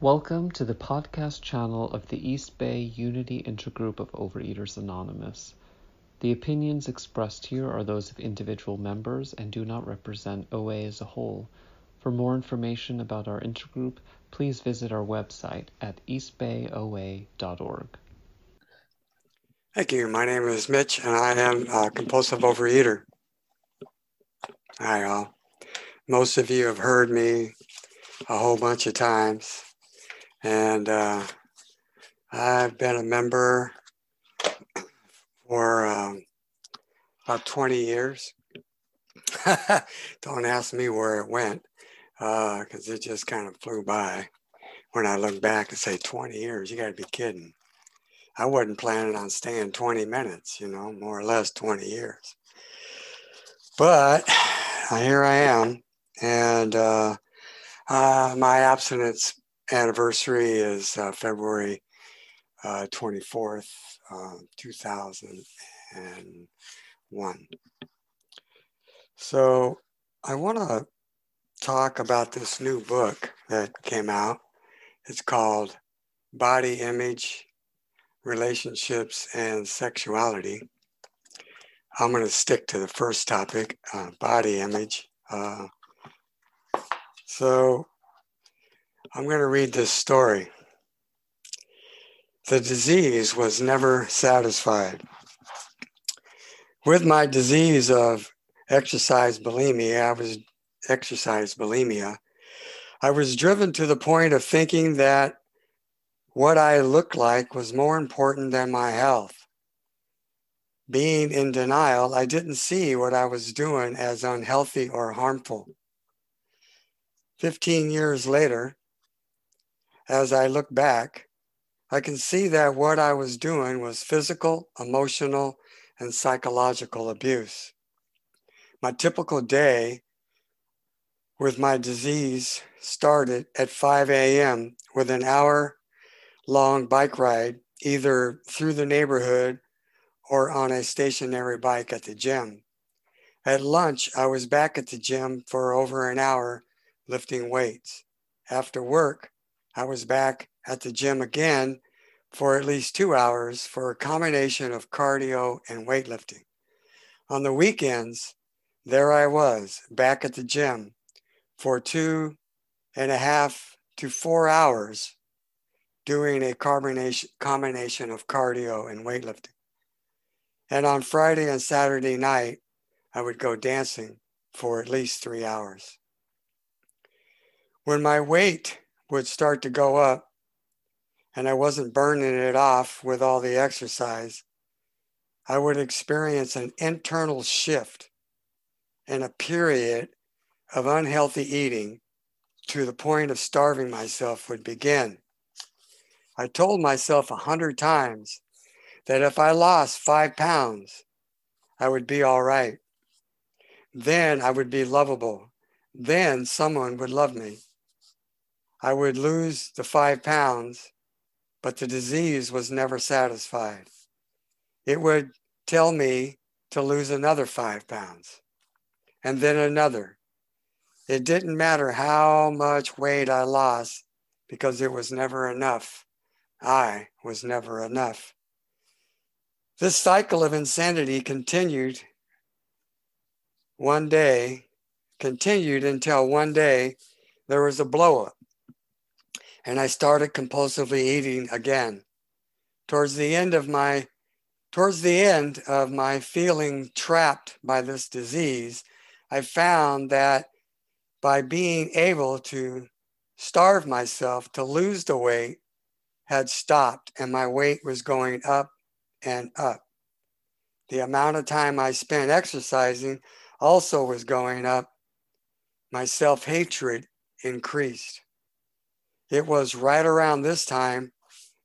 Welcome to the podcast channel of the East Bay Unity Intergroup of Overeaters Anonymous. The opinions expressed here are those of individual members and do not represent OA as a whole. For more information about our intergroup, please visit our website at eastbayoa.org. Thank you. My name is Mitch, and I am a compulsive overeater. Hi, all. Most of you have heard me a whole bunch of times, and uh, I've been a member for um, about 20 years. Don't ask me where it went, because uh, it just kind of flew by. When I look back and say 20 years, you got to be kidding. I wasn't planning on staying 20 minutes, you know, more or less 20 years. But here I am, and uh, uh, my abstinence anniversary is uh, February 24th, uh, 2001. So I want to talk about this new book that came out. It's called Body Image relationships and sexuality. I'm going to stick to the first topic, uh, body image. Uh, so I'm going to read this story. The disease was never satisfied. With my disease of exercise bulimia, I was exercise bulimia. I was driven to the point of thinking that what I looked like was more important than my health. Being in denial, I didn't see what I was doing as unhealthy or harmful. 15 years later, as I look back, I can see that what I was doing was physical, emotional, and psychological abuse. My typical day with my disease started at 5 a.m. with an hour long bike ride, either through the neighborhood or on a stationary bike at the gym. At lunch, I was back at the gym for over an hour lifting weights. After work, I was back at the gym again for at least two hours for a combination of cardio and weightlifting. On the weekends, there I was back at the gym for two and a half to four hours doing a combination, combination of cardio and weightlifting. And on Friday and Saturday night, I would go dancing for at least three hours. When my weight would start to go up and I wasn't burning it off with all the exercise, I would experience an internal shift and a period of unhealthy eating to the point of starving myself would begin. I told myself a hundred times that if I lost five pounds, I would be all right. Then I would be lovable. Then someone would love me. I would lose the five pounds, but the disease was never satisfied. It would tell me to lose another five pounds and then another. It didn't matter how much weight I lost because it was never enough. I was never enough. This cycle of insanity continued one day, continued until one day there was a blow up and I started compulsively eating again. Towards the end of my towards the end of my feeling trapped by this disease, I found that by being able to starve myself to lose the weight had stopped and my weight was going up and up. The amount of time I spent exercising also was going up. My self hatred increased. It was right around this time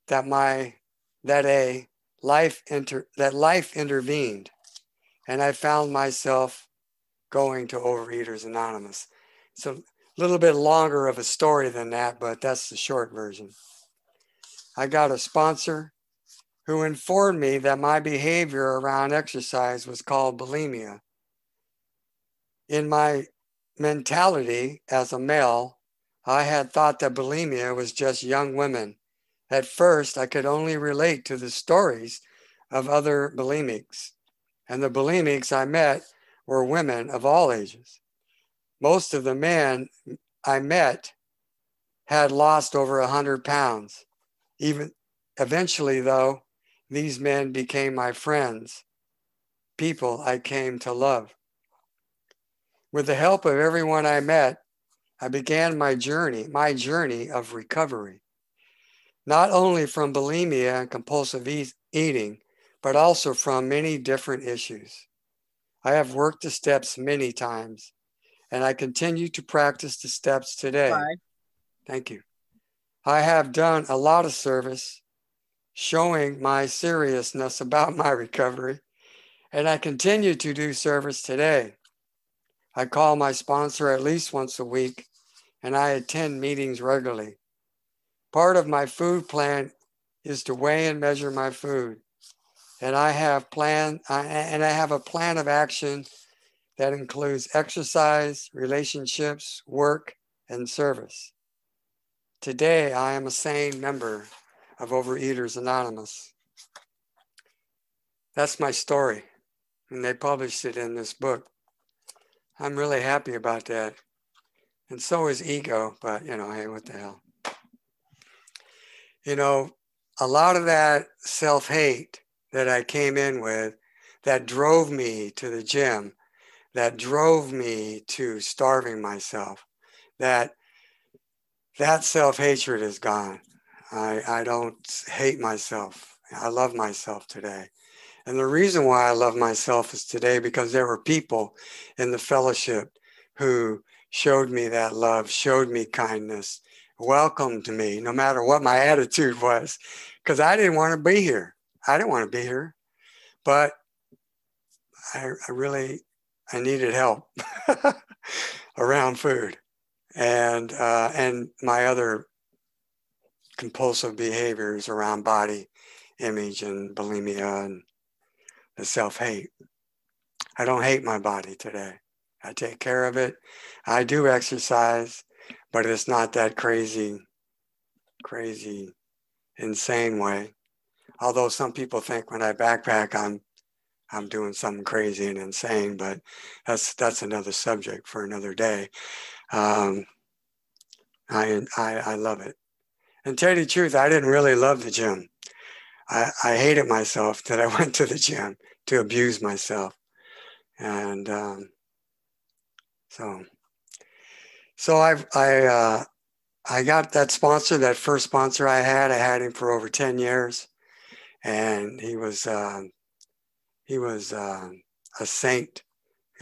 that my that a life inter that life intervened and I found myself going to Overeaters Anonymous. It's a little bit longer of a story than that, but that's the short version. I got a sponsor who informed me that my behavior around exercise was called bulimia. In my mentality as a male, I had thought that bulimia was just young women. At first, I could only relate to the stories of other bulimics, and the bulimics I met were women of all ages. Most of the men I met had lost over a 100 pounds. Even eventually, though, these men became my friends, people I came to love. With the help of everyone I met, I began my journey, my journey of recovery, not only from bulimia and compulsive e- eating, but also from many different issues. I have worked the steps many times, and I continue to practice the steps today. Bye. Thank you. I have done a lot of service showing my seriousness about my recovery, and I continue to do service today. I call my sponsor at least once a week, and I attend meetings regularly. Part of my food plan is to weigh and measure my food, and I have plan and I have a plan of action that includes exercise, relationships, work, and service. Today, I am a sane member of Overeaters Anonymous. That's my story, and they published it in this book. I'm really happy about that. And so is ego, but you know, hey, what the hell? You know, a lot of that self hate that I came in with that drove me to the gym, that drove me to starving myself, that that self hatred is gone. I, I don't hate myself. I love myself today. And the reason why I love myself is today because there were people in the fellowship who showed me that love, showed me kindness, welcomed me, no matter what my attitude was, because I didn't want to be here. I didn't want to be here, but I, I really I needed help around food, and uh, and my other compulsive behaviors around body image and bulimia and the self hate. I don't hate my body today. I take care of it. I do exercise, but it's not that crazy, crazy, insane way. Although some people think when I backpack, I'm I'm doing something crazy and insane, but that's that's another subject for another day. Um, I, I I love it. And tell you the truth, I didn't really love the gym. I, I hated myself that I went to the gym to abuse myself. And um, so, so I've, I, uh, I got that sponsor, that first sponsor I had, I had him for over 10 years. And he was, uh, he was uh, a saint.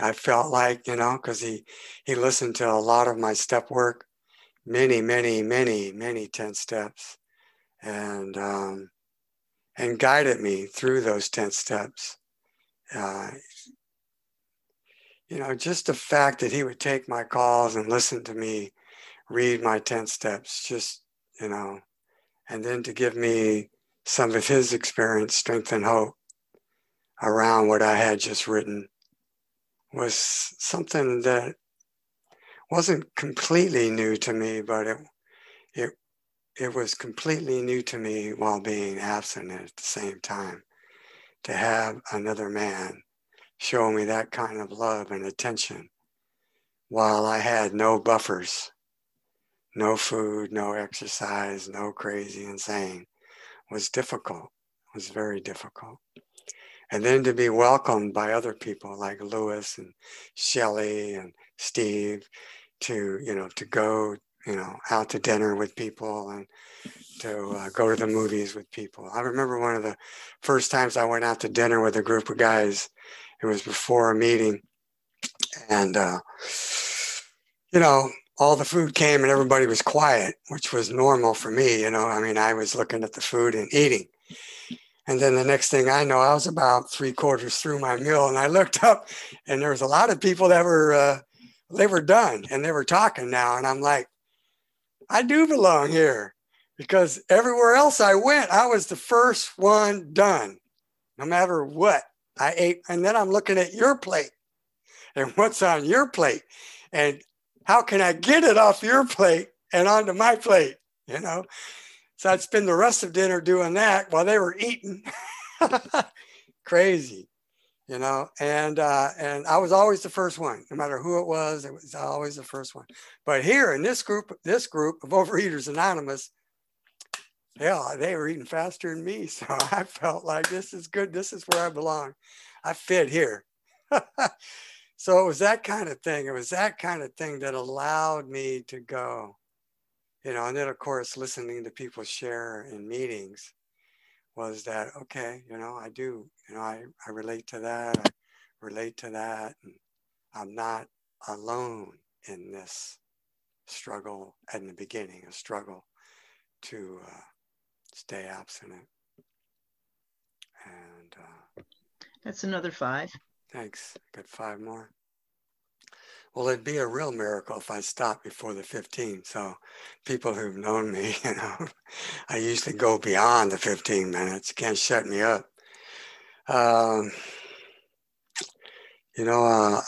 I felt like, you know, because he, he listened to a lot of my step work many, many, many, many 10 steps and, um, and guided me through those 10 steps. Uh, you know, just the fact that he would take my calls and listen to me read my 10 steps, just, you know, and then to give me some of his experience, strength, and hope around what I had just written was something that wasn't completely new to me, but it it it was completely new to me while being absent at the same time. To have another man show me that kind of love and attention while I had no buffers, no food, no exercise, no crazy insane was difficult, was very difficult. And then to be welcomed by other people like Lewis and Shelley and Steve to you know to go you know out to dinner with people and to uh, go to the movies with people. I remember one of the first times I went out to dinner with a group of guys. It was before a meeting, and uh, you know all the food came and everybody was quiet, which was normal for me. You know, I mean, I was looking at the food and eating. And then the next thing I know, I was about three quarters through my meal, and I looked up, and there was a lot of people that were uh, they were done and they were talking now. And I'm like, I do belong here because everywhere else I went, I was the first one done, no matter what I ate. And then I'm looking at your plate and what's on your plate and how can I get it off your plate and onto my plate, you know. So I'd spend the rest of dinner doing that while they were eating. Crazy, you know. And uh, and I was always the first one, no matter who it was. It was always the first one. But here in this group, this group of Overeaters Anonymous, hell they were eating faster than me. So I felt like this is good. This is where I belong. I fit here. so it was that kind of thing. It was that kind of thing that allowed me to go, you know, and then of course, listening to people share in meetings was that, okay, you know, I do, you know, I, I relate to that. I relate to that. And I'm not alone in this struggle in the beginning, a struggle to uh, stay abstinent. And uh, that's another five. Thanks. Got five more. Well, it'd be a real miracle if I stopped before the 15. So, people who've known me, you know, I usually go beyond the 15 minutes. You can't shut me up. Um, you know, uh,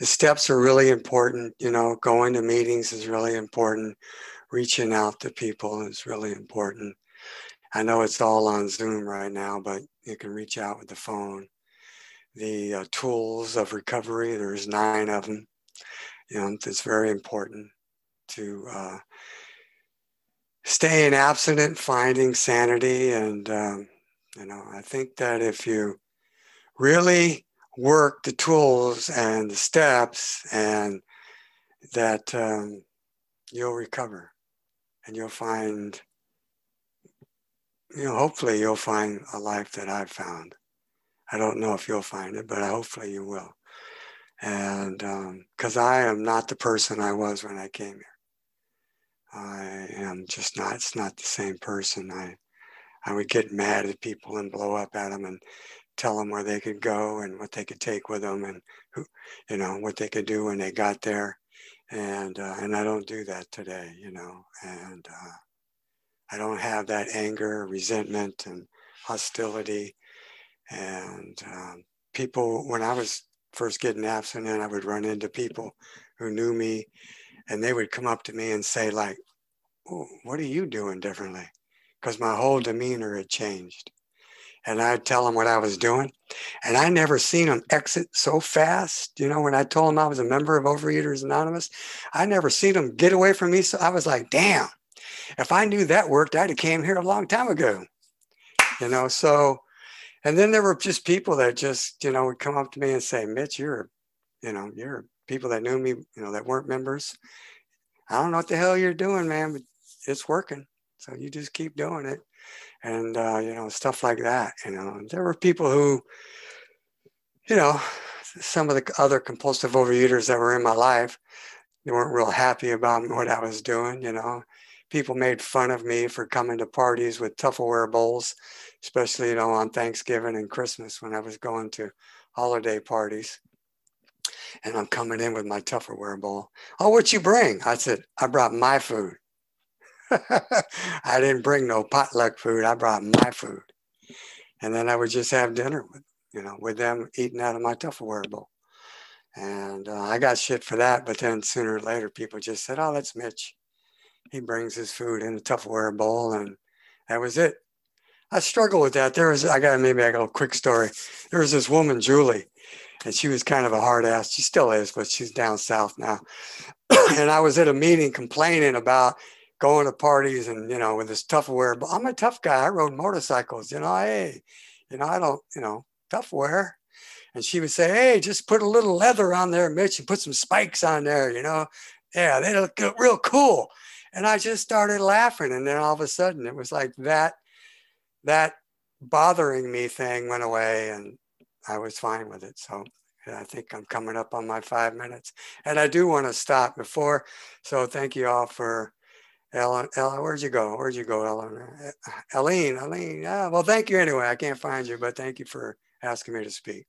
the steps are really important. You know, going to meetings is really important. Reaching out to people is really important. I know it's all on Zoom right now, but you can reach out with the phone. The uh, tools of recovery, there's nine of them. You know, it's very important to uh, staying abstinent, finding sanity. And, um, you know, I think that if you really work the tools and the steps and that um, you'll recover and you'll find you know, hopefully you'll find a life that I've found. I don't know if you'll find it, but hopefully you will. And because um, I am not the person I was when I came here. I am just not, it's not the same person. I, I would get mad at people and blow up at them and tell them where they could go and what they could take with them and who, you know, what they could do when they got there. And, uh, and I don't do that today, you know, and, uh, I don't have that anger, resentment, and hostility. And um, people, when I was first getting abstinent, I would run into people who knew me, and they would come up to me and say, like, oh, "What are you doing differently?" Because my whole demeanor had changed. And I'd tell them what I was doing. And I never seen them exit so fast. You know, when I told them I was a member of Overeaters Anonymous, I never seen them get away from me. So I was like, damn, if I knew that worked, I'd have came here a long time ago. You know, so and then there were just people that just, you know, would come up to me and say, Mitch, you're, you know, you're people that knew me, you know, that weren't members. I don't know what the hell you're doing, man, but it's working. So you just keep doing it. And, uh, you know, stuff like that. You know, there were people who, you know, some of the other compulsive overeaters that were in my life, they weren't real happy about what I was doing, you know people made fun of me for coming to parties with Tupperware bowls, especially you know on Thanksgiving and Christmas when I was going to holiday parties. And I'm coming in with my Tupperware bowl. Oh, what you bring? I said, I brought my food. I didn't bring no potluck food. I brought my food. And then I would just have dinner with, you know, with them eating out of my Tupperware bowl. And uh, I got shit for that. But then sooner or later, people just said, oh, that's Mitch he brings his food in a Tupperware bowl, and that was it. I struggle with that. There was, I got maybe I got a quick story. There was this woman, Julie, and she was kind of a hard ass. She still is, but she's down south now. and I was at a meeting complaining about going to parties and, you know, with this Tupperware. But I'm a tough guy. I rode motorcycles, you know, hey, you know, I don't, you know, Tupperware. And she would say, hey, just put a little leather on there, Mitch, and put some spikes on there, you know. Yeah, they look real cool. And I just started laughing. And then all of a sudden it was like that, that bothering me thing went away and I was fine with it. So I think I'm coming up on my five minutes. And I do want to stop before. So thank you all for Ellen. Ellen, where'd you go? Where'd you go, Ellen? Eileen, Eileen. Yeah, well, thank you anyway. I can't find you, but thank you for asking me to speak.